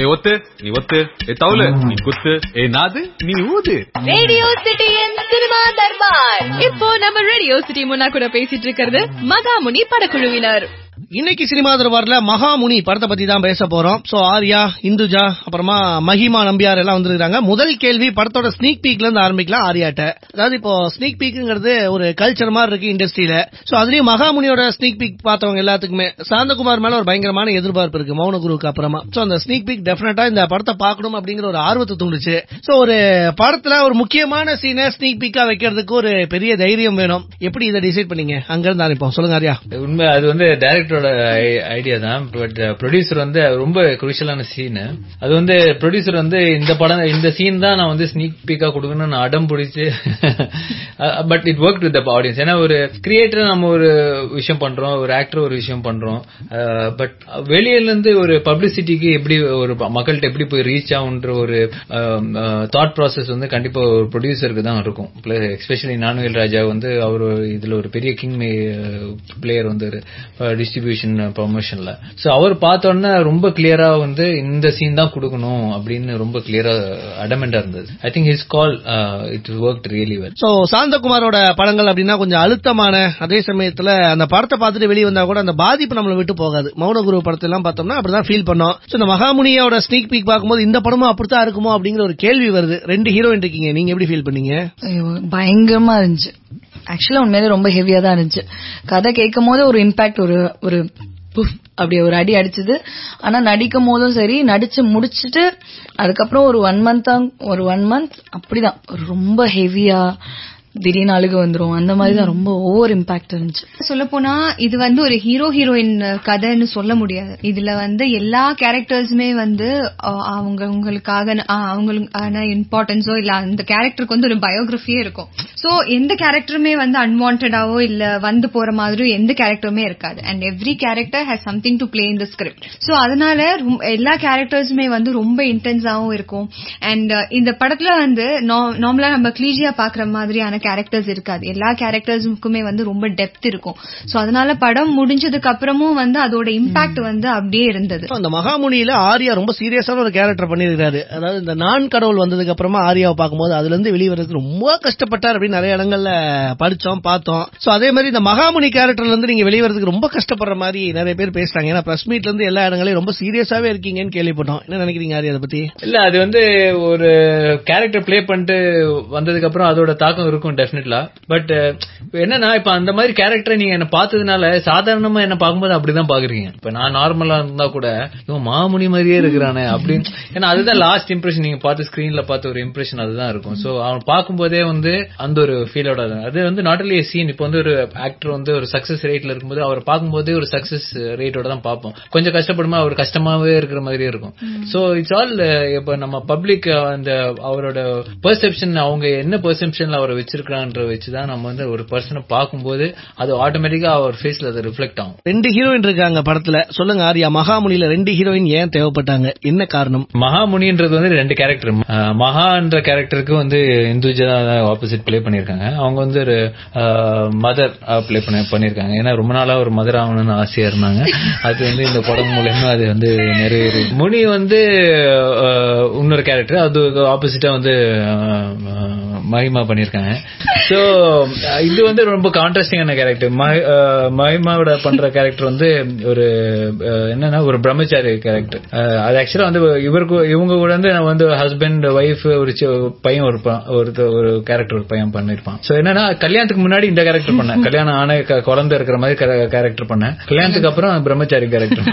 ஏ ஒத்து நீ ஒத்து. ஏ தவுலு நீ குத்து. ஏ நாது நீ ஊது. ரேடியோ சிட்டியின் சினிமா தர்பார் இப்போ நம்ம ரேடியோ சிட்டி முன்னா கூட பேசிட்டு இருக்கிறது மகாமுனி படக்குழுவினர். இன்னைக்கு சினிமா தர்பார்ல மகாமுனி படத்தை பத்தி தான் பேச போறோம். சோ ஆர்யா இந்துஜா அப்புறமா மஹிமா நம்பியார் எல்லாம் வந்திருக்காங்க முதல் கேள்வி படத்தோட ஸ்னீக் பீக்ல இருந்து ஆரம்பிக்கலாம் ஆர்யாட்ட. அதாவது இப்போ ஸ்னீக் பீக்ங்கிறது ஒரு கல்ச்சர் மாதிரி இருக்கு இண்டஸ்ட்ரியில சோ அதுலயும் மகாமுனியோட ஸ்னீக் பீக் பார்த்தவங்க எல்லாத்துக்குமே சாந்தகுமார் மேல ஒரு பயங்கரமான எதிர்பார்ப்பு இருக்கு மௌன குருவுக்கு அப்புறமா. சோ அந்த ஸ்னீக் பீக் டெஃபினட்டா இந்த படத்தை பார்க்கணும் அப்படிங்கிற ஒரு ஆர்வத்தை தூண்டுச்சு. சோ ஒரு படத்துல ஒரு முக்கியமான சீனை ஸ்னீக் பீக்கா வைக்கிறதுக்கு ஒரு பெரிய தைரியம் வேணும். எப்படி இதை டிசைட் பண்ணீங்க? அங்க இருந்து ஆரம்பிப்போம். சொல்லுங்க ஆர்யா. உண்மை அது வந்து டைரக்டரோட ஐடியா தான். பட் ப்ரொடியூசர் uh, வந்து ரொம்ப குருஷியலான சீனு அது வந்து ப்ரொடியூசர் வந்து இந்த படம் இந்த சீன் தான் நான் வந்து ஸ்னீக் பீக்கா கொடுக்கணும்னு நான் அடம் பிடிச்சி but it work with audience ஏன்னா ஒரு கிரியேட்டர் நம்ம ஒரு விஷயம் பண்றோம் ஒரு ஆக்டர் ஒரு விஷயம் பண்றோம். பட் வெளியில இருந்து ஒரு பப்ளிசிட்டிக்கு எப்படி ஒரு மக்கள்கிட்ட எப்படி போய் ரீச் ஆகுன்ற ஒரு தாட் ப்ராசஸ் வந்து கண்டிப்பா ஒரு ப்ரொடியூசருக்கு தான் இருக்கும். எஸ்பெஷலி நானுவேல் ராஜா வந்து அவர் இதுல ஒரு பெரிய கிங் பிளேயர் வந்து டிஸ்ட்ரிபியூஷன் ப்ரொமோஷன்ல சோ அவர் பார்த்தோன்னே ரொம்ப கிளியரா வந்து இந்த சீன் தான் கொடுக்கணும் அப்படின்னு ரொம்ப கிளியரா அடமெண்டா இருந்தது. I think his call it work really well so சாந்தகுமாரோட படங்கள் அப்படின்னா கொஞ்சம் அழுத்தமான அதே சமயத்துல அந்த படத்தை பார்த்துட்டு வெளியே வந்தா கூட அந்த பாதிப்பு நம்மளை விட்டு போகாது. மௌனகுரு படத்தை எல்லாம் பார்த்தோம்னா அப்படிதான் ஃபீல் பண்ணோம். சோ இந்த மகாமுனியோட ஸ்னீக் பீக் பார்க்கும்போது இந்த படமும் அப்படித்தான் இருக்குமோ அப்படிங்கிற ஒரு கேள்வி வருது. ரெண்டு ஹீரோயின் இருக்கீங்க. நீங்க எப்படி ஃபீல் பண்ணீங்க? பயங்கரமா இருந்துச்சு. ஆக்சுவலா உண்மையிலே ரொம்ப ஹெவியா தான் இருந்துச்சு. கதை கேட்கும் போது ஒரு இம்பாக்ட் ஒரு ஒரு அப்படி ஒரு அடி அடிச்சது. ஆனா நடிக்கும் போதும் சரி நடிச்சு முடிச்சிட்டு அதுக்கப்புறம் ஒரு ஒன் மந்த் ஒரு ஒன் மந்த் அப்படிதான். ரொம்ப ஹெவியா திடீர்னு அழுக வந்துரும். அந்த மாதிரி தான் ரொம்ப ஓவர் இம்பாக்ட் இருந்துச்சு. சொல்ல போனா இது வந்து ஒரு ஹீரோ ஹீரோயின் கதைன்னு சொல்ல முடியாது. இதுல வந்து எல்லா கேரக்டர்ஸுமே வந்து அவங்க அவங்களுக்காக அவங்களுக்கான இம்பார்ட்டன்ஸோ இல்ல அந்த கேரக்டருக்கு வந்து ஒரு பயோகிராஃபியே இருக்கும். சோ எந்த கேரக்டருமே வந்து அன்வான்டாவோ இல்ல வந்து போற மாதிரி எந்த கேரக்டருமே இருக்காது. And every character has something to play in the script so அதனால எல்லா கேரக்டர்ஸுமே வந்து ரொம்ப இன்டென்ஸாவும் இருக்கும். அண்ட் இந்த படத்துல வந்து நார்மலா நம்ம கிளீஜியா பாக்குற மாதிரியான கேரக்டர்ஸ் இருக்காது. எல்லா கேரக்டர்ஸுக்குமே வந்து ரொம்ப டெப்த் இருக்கும். சோ அதனால படம் முடிஞ்சதுக்கு அப்புறமும் வந்து அதோட இம்பாக்ட் வந்து அப்படியே இருந்தது. அந்த மகாமுனியில ஆர்யா ரொம்ப சீரியஸான ஒரு கேரக்டர் பண்ணிருக்காரு அதாவது இந்த நான் கடவுள் வந்ததுக்கு அப்புறமா ஆர்யாவை பார்க்கும்போது அதுல இருந்து வெளிவரதுக்கு ரொம்ப கஷ்டப்பட்டார் அப்படின்னு நிறைய இடங்கள்ல படிச்சோம் பார்த்தோம். சோ அதே மாதிரி இந்த மகாமுனி கேரக்டர்ல இருந்து நீங்க வெளிவரதுக்கு ரொம்ப கஷ்டப்படுற மாதிரி நிறைய பேர் பேசுறாங்க. ஏன்னா பிரஸ் மீட்ல இருந்து எல்லா இடங்களையும் ரொம்ப சீரியஸாவே இருக்கீங்கன்னு கேள்விப்பட்டோம். என்ன நினைக்கிறீங்க ஆர்யா அதை பத்தி? இல்ல அது வந்து ஒரு கேரக்டர் ப்ளே பண்ணிட்டு வந்ததுக்கு அப்புறம் அதோட தாக்கம் இருக்கும். டெஃபினெட்லா பட் என்னன்னா இப்ப அந்த மாதிரி கேரக்டரை நீங்க என்ன பார்த்ததுனால சாதாரணமா என்ன பார்க்கும்போது அப்படிதான் பாக்குறீங்க இப்ப நான் நார்மலா இருந்தா கூட இவன் மாமுனி மாதிரியே இருக்கிறானே அப்படின்னு. ஏன்னா அதுதான் லாஸ்ட் இம்ப்ரெஷன் நீங்க பார்த்து ஸ்கிரீன்ல பார்த்த ஒரு இம்ப்ரெஷன் அதுதான் இருக்கும். சோ அவன் பார்க்கும்போதே வந்து அந்த ஒரு ஃபீலோட அது வந்து நாட் ஒன்லி சீன் இப்போ வந்து ஒரு ஆக்டர் வந்து ஒரு சக்சஸ் ரேட்ல இருக்கும்போது அவர் பார்க்கும்போதே ஒரு சக்சஸ் ரேட்டோட தான் பார்ப்போம். கொஞ்சம் கஷ்டப்படுமா அவர் கஷ்டமாவே இருக்கிற மாதிரியே இருக்கும். சோ இட்ஸ் ஆல் இப்ப நம்ம பப்ளிக் அந்த அவரோட பெர்செப்ஷன் அவங்க என்ன பெர்செப்ஷன்ல அவரை வச்சிருக்கான்ற வச்சுதான் நம்ம வந்து ஒரு பர்சனை பார்க்கும்போது அது ஆட்டோமேட்டிக்கா அவர் ஃபேஸ்ல அது ரிஃப்ளெக்ட் ஆகும். ரெண்டு ஹீரோயின் இருக்காங்க படத்துல. சொல்லுங்க ஆர்யா. மகாமுனியில ரெண்டு ஹீரோயின் ஏன் தேவைப்பட்டாங்க? என்ன காரணம்? மகாமுனின்றது வந்து ரெண்டு கேரக்டர் மகான்ற கேரக்டருக்கு வந்து இந்துஜா ஆப்போசிட் ப்ளே பண்ணிருக்காங்க அவங்க வந்து ஒரு மதர் ப்ளே பண்ணி பண்ணிருக்காங்க ஏன்னா ரொம்ப நாளா ஒரு மதர் ஆகணும்னு ஆசையா இருந்தாங்க. அது வந்து இந்த படம் மூலயமா அது வந்து நிறைவேறி. முனி வந்து இன்னொரு கேரக்டர் அது ஆப்போசிட்டா வந்து மகிமா பண்ணிருக்காங்க சோ இது வந்து ரொம்ப கான்ட்ராஸ்டிங்கான கேரக்டர் மகிமாவோட பண்ற கேரக்டர் வந்து ஒரு என்னன்னா ஒரு பிரம்மச்சாரி கேரக்டர் அது ஆக்சுவலா வந்து இவருக்கு இவங்க கூட வந்து நான் வந்து ஹஸ்பண்ட் ஒய்ஃப் ஒரு பையன் ஒரு ப- ஒருத்த- ஒரு கேரக்டர் ஒரு பையன் பண்ணிருப்பான். சோ என்னன்னா கல்யாணத்துக்கு முன்னாடி இந்த கேரக்டர் பண்ணேன். கல்யாணம் ஆன குழந்தை இருக்கிற மாதிரி கேரக்டர் பண்ணேன். கல்யாணத்துக்கு அப்புறம் பிரம்மச்சாரி கேரக்டர்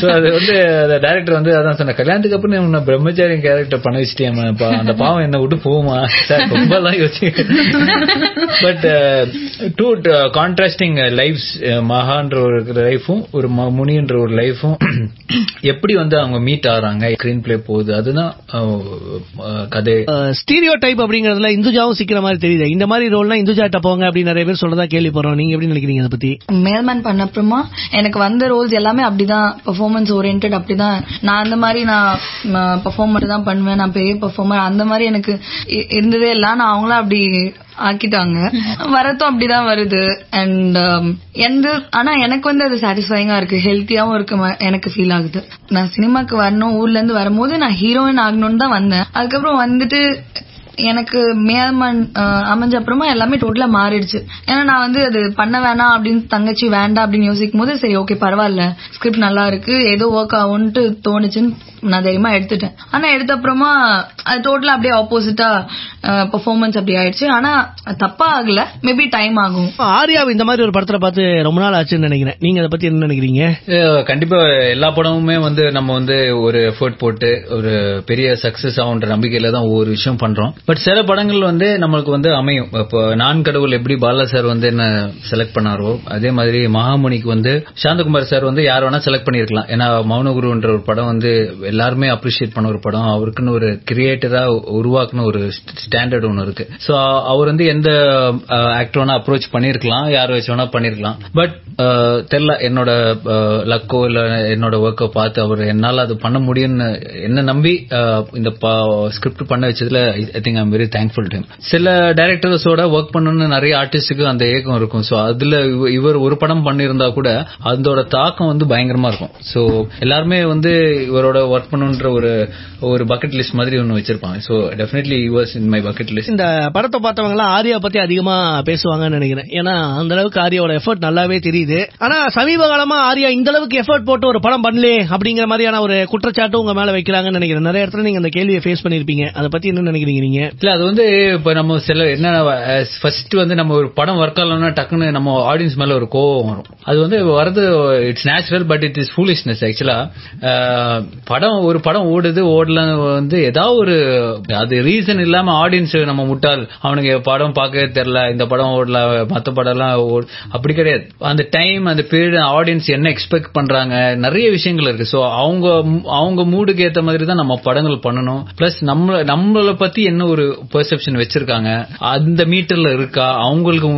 சோ அது வந்து டைரக்டர் வந்து அதான் சொன்ன கல்யாணத்துக்கு அப்புறம் பிரம்மச்சாரி கேரக்டர் பண்ண வச்சிட்டேன் அந்த பாவம் என்ன விட்டு போகுமா? சார் ரொம்ப எல்லாம் யோசிச்சு பட் டூ கான்ட்ராஸ்டிங் லைஃப்ஸ் மகான்ற ஒரு லைஃபும் ஒரு முனின்ற ஒரு லைஃபும் எப்படி வந்து அவங்க மீட் ஆகுறாங்க? ஸ்கிரீன் பிளே போகுது. அதுதான் அஹ், அஹ், கதை. ஸ்டீரியோ டைப் அப்படிங்கறதுல இந்துஜாவும் சிக்கிற மாதிரி தெரியுது. இந்த மாதிரி ரோல்னா இந்துஜாட்ட போங்க அப்படின்னு நிறைய பேர் சொல்றதா கேள்விப்படுறோம். நீங்க எப்படி நினைக்கிறீங்க அதை பத்தி? மேல்மேன் பண்ண அப்புறமா எனக்கு வந்த ரோல்ஸ் எல்லாமே அப்படிதான் பெர்ஃபார்மன்ஸ் ஓரியன்ட் அப்படிதான். நான் அந்த மாதிரி நான் பெர்ஃபார்ம் பெர்ஃபார்மர் தான் பண்ணுவேன். நான் பெரிய பெர்ஃபார்மர் அந்த மாதிரி எனக்கு இருந்ததே இல்ல. நான் அவங்கள அப்படி ஆக்கிட்டாங்க. வரத்தும் அப்படிதான் வருது. அண்ட் um, எந்த ஆனா எனக்கு வந்து அது சாட்டிஸ்ஃபைங்கா இருக்கு. ஹெல்த்தியாவும் இருக்கு எனக்கு ஃபீல் ஆகுது. நான் சினிமாக்கு வரணும் ஊர்ல இருந்து வரும்போது நான் ஹீரோயின் ஆகணும்னு தான் வந்தேன். அதுக்கப்புறம் வந்துட்டு எனக்கு மேமன் அமைஞ்ச அப்புறமா எல்லாமே டோட்டலா மாறிடுச்சு. ஏன்னா நான் வந்து அது பண்ண வேணாம் அப்படின்னு தங்கச்சி வேண்டாம் அப்படின்னு யோசிக்கும் போது சரி ஓகே பரவாயில்ல. ஸ்கிரிப்ட் நல்லா இருக்கு ஏதோ ஒர்க் ஆகும்ட்டு தோணுச்சுன்னு நான் தைரியமா எடுத்துட்டேன். ஆனா எடுத்த அப்புறமா அது டோட்டலா அப்படியே ஆப்போசிட்டா பெர்ஃபார்மன்ஸ் அப்படி ஆயிடுச்சு. ஆனா தப்பா ஆகல. மேபி டைம் ஆகும். ஆர்யா இந்த மாதிரி ஒரு படத்துல பார்த்து ரொம்ப நாள் ஆச்சுன்னு நினைக்கிறேன். நீங்க அதை பத்தி என்ன நினைக்கிறீங்க? கண்டிப்பா எல்லா படமுமே வந்து நம்ம வந்து ஒரு எஃபர்ட் போட்டு ஒரு பெரிய சக்சஸ் ஆகுன்ற நம்பிக்கையில தான் ஒவ்வொரு விஷயம் பண்றோம். பட் சில படங்கள் வந்து நம்மளுக்கு வந்து அமையும். இப்போ நான் கடவுள் எப்படி பாலா சார் வந்து என்ன செலக்ட் பண்ணாரோ அதே மாதிரி மகாமுனிக்கு வந்து சாந்தகுமார் சார் வந்து யார் வேணா செலக்ட் பண்ணிருக்கலாம். ஏன்னா மௌனகுருன்ற ஒரு படம் வந்து எல்லாருமே அப்ரிஷியேட் பண்ண ஒரு படம். அவருக்குன்னு ஒரு கிரியேட்டரா உருவாக்குன ஒரு ஸ்டாண்டர்ட் ஒன்னு இருக்கு. சோ அவர் வந்து எந்த ஆக்டர் வேணா அப்ரோச் பண்ணிருக்கலாம். யார் வச்சு வேணா பண்ணிருக்கலாம். பட் தெரியல என்னோட லக்கோ இல்ல என்னோட ஒர்க்கோ பார்த்து அவர் என்னால அது பண்ண முடியும்னு என்ன நம்பி இந்த ஸ்கிரிப்ட் பண்ண வச்சதுல I think I'm very thankful time சில டைரக்டர்ஸோட ஒர்க் பண்ணணும்னு நிறைய ஆர்டிஸ்டுக்கு அந்த ஏக்கம் இருக்கும். சோ அதுல இவர் ஒரு படம் பண்ணியிருந்தா கூட அதோட தாக்கம் வந்து பயங்கரமா இருக்கும். சோ எல்லாருமே வந்து இவரோட ஒர்க் பண்ணுன்ற ஒரு ஒரு பக்கெட் லிஸ்ட் மாதிரி ஒன்னு வச்சிருப்பாங்க. So definitely was in my bucket list இந்த படத்தை பார்த்தவங்க எல்லாம் ஆர்யா பத்தி அதிகமா பேசுவாங்கன்னு நினைக்கிறேன். ஏன்னா அந்த அளவுக்கு ஆரியாவோட எஃபர்ட் நல்லாவே தெரியுது. ஆனா சமீப காலமா ஆரியா இந்த அளவுக்கு எஃபர்ட் போட்டு ஒரு படம் பண்ணலே அப்படிங்கிற மாதிரியான ஒரு குற்றச்சாட்டு உங்க மேல வைக்கிறாங்கன்னு நினைக்கிறேன். நிறைய இடத்துல நீங்க அந்த கேள்வியை ஃபேஸ் பண்ணிருப்பீங்க. அதை பத்தி என்ன நினைக்கிறீங்க நீங்க? இல்ல அது வந்து இப்ப நம்ம சில என்ன ஃபர்ஸ்ட் வந்து நம்ம ஒரு படம் ஒர்க் ஆகலன்னா டக்குன்னு நம்ம ஆடியன்ஸ் மேல ஒரு கோவம் வரும். அது வந்து வரது it's natural but it is foolishness ஆக்சுவலா படம் ஒரு படம் ஓடுது ஓடல வந்து ஏதாவது ஒரு அது ரீசன் இல்லாம ஆடியன்ஸ் நம்ம முட்டாள். அவனுக்கு படம் பார்க்கவே தெரியல இந்த படம் ஓடல மத்த படம் எல்லாம் அப்படி கிடையாது. அந்த டைம் அந்த பீரியட் ஆடியன்ஸ் என்ன எக்ஸ்பெக்ட் பண்றாங்க நிறைய விஷயங்கள் இருக்கு. சோ அவங்க அவங்க மூடுக்கு ஏத்த மாதிரி தான் நம்ம படங்கள் பண்ணணும். பிளஸ் நம்மள நம்மள பத்தி என்ன ஒரு பெர்செப்ஷன் வச்சிருக்காங்க. அந்த மீட்டர்ல இருக்கா? அவங்களுக்கு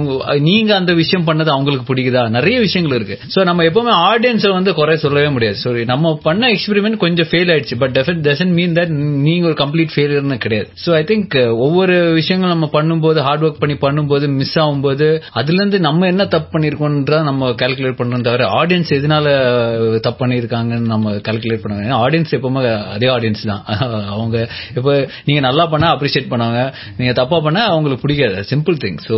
நீங்க அந்த விஷயம் பண்ணது அவங்களுக்கு பிடிக்குதா? நிறைய விஷயங்கள் இருக்கு. சோ நம்ம எப்பவுமே ஆடியன்ஸ் வந்து குறை சொல்லவே முடியாது. சோ நம்ம பண்ண எக்ஸ்பெரிமெண்ட் கொஞ்சம் ஃபெயில் ஆயிடுச்சு. பட் டசன்ட் மீன் தட் நீங்க ஒரு கம்ப்ளீட் ஃபெயிலியர்னு கிடையாது. சோ ஐ திங்க் ஒவ்வொரு விஷயங்கள் நம்ம பண்ணும்போது ஹார்ட் ஒர்க் பண்ணி பண்ணும்போது மிஸ் ஆகும்போது அதுல இருந்து நம்ம என்ன தப்பு பண்ணிருக்கோம்ன்றத நம்ம கால்குலேட் பண்றோம் தவிர ஆடியன்ஸ் எதனால தப்பு பண்ணிருக்காங்கன்னு நம்ம கால்குலேட் பண்ண ஆடியன்ஸ் எப்பவுமே அதே ஆடியன்ஸ் தான். அவங்க இப்ப நீங்க நல்லா பண்ணா அப்ரிஷியேட் பண்ணுவாங்க நீங்க தப்பா பண்ணா அவங்களுக்கு பிடிக்காது. சிம்பிள் திங் சோ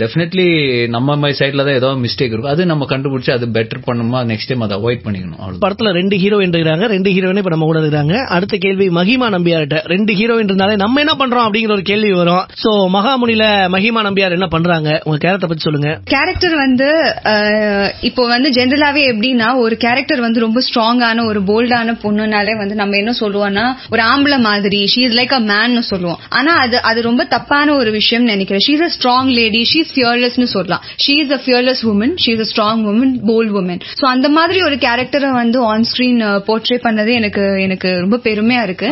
டெஃபினெட்லி நம்ம மை சைட்ல தான் ஏதோ மிஸ்டேக் இருக்கும். அது நம்ம கண்டுபிடிச்சு அது பெட்டர் பண்ணுமா? நெக்ஸ்ட் டைம் அதை அவாய்ட் பண்ணிக்கணும். படத்துல ரெண்டு ஹீரோயின் இருக்காங்க ரெண்டு ஹீரோயின் இப்ப நம்ம கூட இருக்காங்க அடுத்த கேள்வி மகிமா நம்பியார்ட்ட ரெண்டு ஹீரோயின் இருந்தாலே நம்ம என்ன பண்றோம் அப்படிங்கிற ஒரு கேள்வி வரும். சோ மகாமுனில மகிமா நம்பியார் என்ன பண்றாங்க? உங்க கேரக்டர் பத்தி சொல்லுங்க. கேரக்டர் வந்து அஹ், இப்போ வந்து ஜென்ரலாவே எப்படின்னா ஒரு கேரக்டர் வந்து ரொம்ப ஸ்ட்ராங்கான ஒரு போல்டான பொண்ணுனாலே வந்து நம்ம என்ன சொல்லுவோம்னா ஒரு ஆம்பளை மாதிரி she is like a man சொல்லுவோம் ஆனா அது அது ரொம்ப தப்பான ஒரு விஷயம் நினைக்கிறேன். She is a strong lady she is ஃபியர்லெஸ்னு சொல்லலாம். She is a fearless woman she is a strong woman bold woman so அந்த மாதிரி ஒரு கேரக்டரை வந்து ஆன் ஸ்கிரீன் போர்ட்ரே பண்ணது எனக்கு எனக்கு ரொம்ப பெருமையா இருக்கு.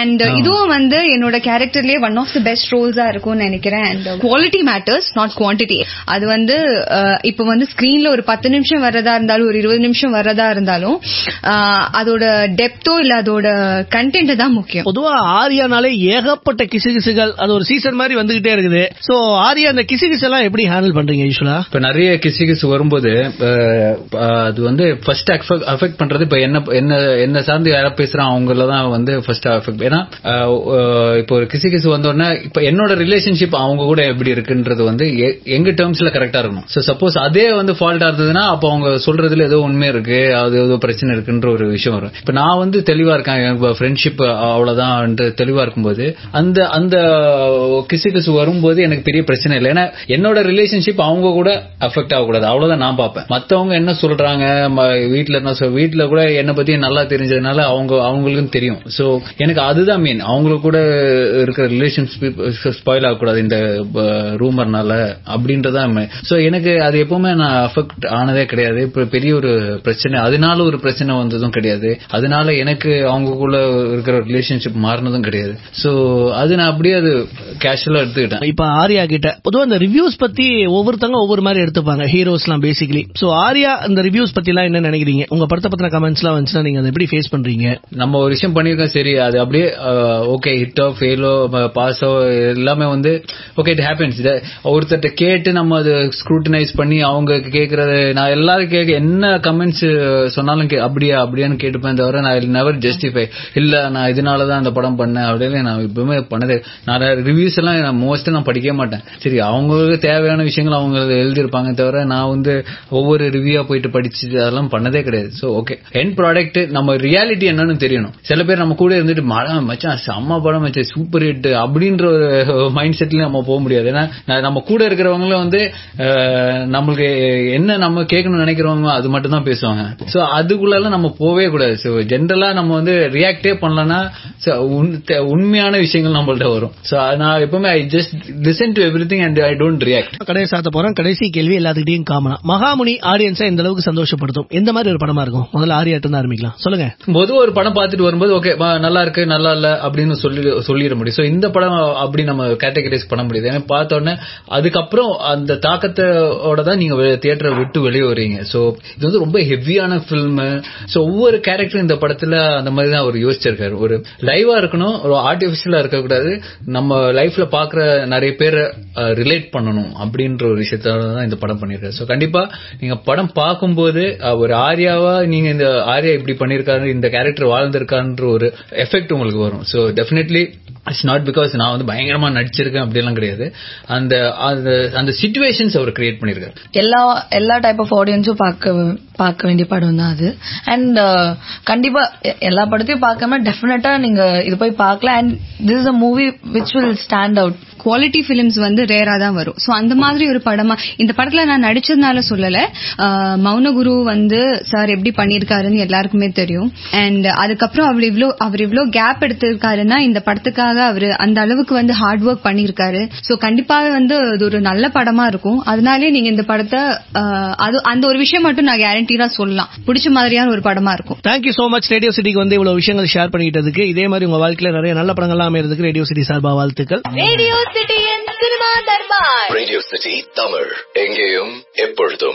அண்ட் இதுவும் வந்து என்னோட கேரக்டர்லயே ஒன் ஆஃப் தி பெஸ்ட் ரோல்ஸா இருக்கும்னு நினைக்கிறேன். And quality matters not quantity அது வந்து இப்ப வந்து ஸ்கிரீன்ல ஒரு பத்து நிமிஷம் வர்றதா இருந்தாலும் ஒரு இருபது நிமிஷம் வர்றதா இருந்தாலும் அதோட டெப்தோ இல்ல அதோட கண்டென்ட் தான் முக்கியம். பொதுவா ஆரியானாலே ஏகப்பட்ட கிசுகிசுகள் அது ஒரு சீசன் மாதிரி வந்துகிட்டே இருக்குது. சோ ஆரியா அந்த கிசுகிசு எல்லாம் எப்படி ஹேண்டில் பண்றீங்க யூஸ்வலா இப்ப நிறைய கிசுகிசு வரும்போது அது வந்து ஃபர்ஸ்ட் அஃபெக்ட் பண்றது இப்ப என்ன என்ன என்ன சார்ந்து யாரா பேசுறான் அவங்கள தான் வந்து ஃபர்ஸ்ட் அஃபெக்ட் ஏன்னா இப்போ ஒரு கிசுகிசு வந்தோடனே இப்ப என்னோட ரிலேஷன்ஷிப் அவங்க கூட எப்படி இருக்குன்றது வந்து எங்க டேர்ம்ஸ்ல கரெக்டா இருக்கணும். சோ சப்போஸ் அதே வந்து ஃபால்ட்டா இருந்ததுன்னா அப்ப அவங்க சொல்றதுல ஏதோ உண்மை இருக்கு அது ஏதோ பிரச்சனை இருக்குன்ற ஒரு விஷயம் வரும். இப்ப நான் வந்து தெளிவா இருக்கேன் ஃப்ரெண்ட்ஷிப் அவ்வளவுதான் தெளிவா இருக்கும்போது அந்த அந்த கிசு கிசு வரும்போது எனக்கு பெரிய பிரச்சனை இல்லை. ஏன்னா என்னோட ரிலேஷன்ஷிப் அவங்க கூட அஃபெக்ட் ஆகக்கூடாது. அவ்வளவுதான் நான் பார்ப்பேன். மத்தவங்க என்ன சொல்றாங்க ம- என்ன சொல் வீட்டுல கூட என்ன பத்தி நல்லா தெரிஞ்சதுனால அவங்க அவங்களுக்கும் தெரியும். சோ எனக்கு அதுதான் மீன் அவங்களுக்கு கூட இருக்கிற ரிலேஷன்ஷிப் ஸ்பாயில் ஆகக்கூடாது இந்த ரூமர்னால அப்படின்றதான் சோ எனக்கு அது எப்பவுமே நான் அஃபெக்ட் ஆனதே கிடையாது. பெரிய ஒரு பிரச்சனை. அதனால ஒரு பிரச்சனை வந்ததும் கிடையாது. அதனால எனக்கு அவங்களுக்குள்ள இருக்கிற ரிலேஷன்ஷிப் மாறினதும் கிடையாது. சோ அது நான் அப்படியே அது கேஷுவலா எடுத்துக்கிட்டேன். இப்ப ஆர்யா கிட்ட பொதுவா இந்த ரிவ்யூஸ் பத்தி ஒவ்வொருத்தங்க ஒவ்வொரு மாதிரி எடுத்துப்பாங்க ஹீரோஸ்லாம் பேசிக்கலி சோ ஆர்யா இந்த ரிவ்யூஸ் பத்தி எல்லாம் என்ன நினைக்கிறீங்க? உங்க படத்தை பத்தின கமெண்ட்ஸ் எல்லாம் வந்துச்சுன்னா நீங்க அதை எப்படி ஃபேஸ் பண்றீங்க? நம்ம ஒரு விஷயம் பண்ணிருக்கோம் சரி அது அப்படியே ஓகே ஹிட்டோ ஃபெயிலோ பாஸோ எல்லாமே வந்து ஓகே இட் ஹேப்பன்ஸ் ஒருத்தர்ட்ட கேட்டு நம்ம அது ஸ்க்ரூட்டனைஸ் பண்ணி அவங்க கேக்குறது நான் எல்லாரும் கேட்க என்ன கமெண்ட்ஸ் சொன்னாலும் அப்படியா அப்படியான்னு கேட்டுப்பேன் தவிர நான் நெவர் ஜஸ்டிஃபை இல்ல நான் இதனாலதான் அந்த படம் பண்ணேன் அப்படின்னு நான் எப்பவுமே பண்ணதே. நான் ரிவ்யூஸ் எல்லாம் நான் மோஸ்ட் நான் படிக்க மாட்டேன். சரி அவங்களுக்கு தேவையான விஷயங்கள் அவங்க எழுதியிருப்பாங்க தவிர நான் வந்து ஒவ்வொரு ரிவ்யூவா போயிட்டு படிச்சு அதெல்லாம் பண்ணதே கிடையாது. ஸோ ஓகே என் ப்ராடக்ட் நம்ம ரியாலிட்டி என்னன்னு தெரியணும். சில பேர் நம்ம கூட இருந்துட்டு மழை மச்சான் செம்ம படம் மச்சான் சூப்பர் ஹிட் அப்படின்ற ஒரு மைண்ட் செட்லயும் நம்ம போக முடியாது. ஏன்னா நம்ம கூட இருக்கிறவங்களும் வந்து நம்மளுக்கு என்ன நம்ம கேட்கணும்னு நினைக்கிறவங்க அது மட்டும் தான் பேசுவாங்க. சோ அதுக்குள்ள நம்ம போவே கூடாது. ஸோ ஜென்ரலா நம்ம வந்து ரியாக்டே பண்ணலன்னா உண்மையான விஷயம் விஷயங்கள் நம்மள்ட்ட வரும். சோ நான் எப்பவுமே I just listen to everything and I don't react கடையை சாத்த போறோம் கடைசி கேள்வி எல்லாத்துக்கிட்டையும் காமனா. மகாமுனி ஆடியன்ஸை எந்த அளவுக்கு சந்தோஷப்படுத்தும். எந்த மாதிரி ஒரு படமா இருக்கும்? முதல்ல ஆரியாட்டு இருந்து ஆரம்பிக்கலாம். சொல்லுங்க. பொதுவா ஒரு படம் பார்த்துட்டு வரும்போது ஓகே நல்லா இருக்கு நல்லா இல்ல அப்படின்னு சொல்லி சொல்லிட முடியும். சோ இந்த படம் அப்படி நம்ம கேட்டகரைஸ் பண்ண முடியாது. ஏன்னா பார்த்த உடனே அதுக்கப்புறம் அந்த தாக்கத்தோட தான் நீங்க தியேட்டரை விட்டு வெளியே வரீங்க சோ இது வந்து ரொம்ப ஹெவியான பிலிம் சோ ஒவ்வொரு கேரக்டரும் இந்த படத்துல அந்த மாதிரி தான் அவர் யோசிச்சிருக்காரு. ஒரு லைவா இருக்கணும் ஒரு ஆர்டிபிஷியலா இருக்கக்கூடாது. நம்ம லைஃப்ல பாக்குற நிறைய பேரை ரிலேட் பண்ணணும் அப்படின்ற ஒரு விஷயத்தால தான் இந்த படம் பண்ணிருக்காரு சோ கண்டிப்பா நீங்க படம் பார்க்கும்போது ஒரு ஆர்யாவா நீங்க இந்த ஆர்யா இப்படி பண்ணிருக்காரு இந்த கேரக்டர் வாழ்ந்திருக்கான்ற ஒரு எஃபெக்ட் உங்களுக்கு வரும். So definitely it's not because நான் வந்து பயங்கரமா நடிச்சிருக்கேன் அப்படிலாம் கிடையாது. அந்த அந்த சுச்சுவேஷன்ஸ் அவர் கிரியேட் பண்ணிருக்காரு எல்லா எல்லா டைப் ஆஃப் ஆடியன்ஸும் பார்க்க பார்க்க வேண்டிய படம் தான் அது. அண்ட் கண்டிப்பா எல்லா படத்தையும் பார்க்காம டெஃபினட்டா நீங்க இது போய் பார்க்கலாம் and this is a movie which will stand out quality films வந்து ரேரா தான் வரும். சோ அந்த மாதிரி ஒரு படமா இந்த படத்துல நான் நடிச்சதுனால சொல்லல. மௌனகுரு வந்து சார் எப்படி பண்ணிருக்காருன்னு எல்லாருக்குமே தெரியும். அண்ட் அதுக்கப்புறம் அவர் இவ்ளோ அவர் இவ்ளோ கேப் எடுத்திருக்காருன்னா இந்த படத்துக்காக அவர் அந்த அளவுக்கு வந்து ஹார்ட் ஒர்க் பண்ணிருக்காரு. சோ கண்டிப்பாக வந்து அது ஒரு நல்ல படமா இருக்கும். அதனாலே நீங்க இந்த படத்தை அது அந்த ஒரு விஷயம் மட்டும் நான் கேரண்டீடா சொல்லலாம். பிடிச்ச மாதிரியான ஒரு படமா இருக்கும். தேங்க்யூ சோ மச் ரேடியோ சிட்டிக்கு வந்து இவ்வளவு விஷயங்கள் ஷேர் பண்ணிக்கிட்டதுக்கு. இதே மாதிரி உங்க வாழ்க்கையில நிறைய நல்ல படங்கள்லாம் அமைறதுக்கு ரேடியோ சிட்டி சார்பா வாழ்த்துக்கள். Radio சிட்டியின் cinema Darbar. Radio city Tamil எங்கேயும் எப்பொழுதும்.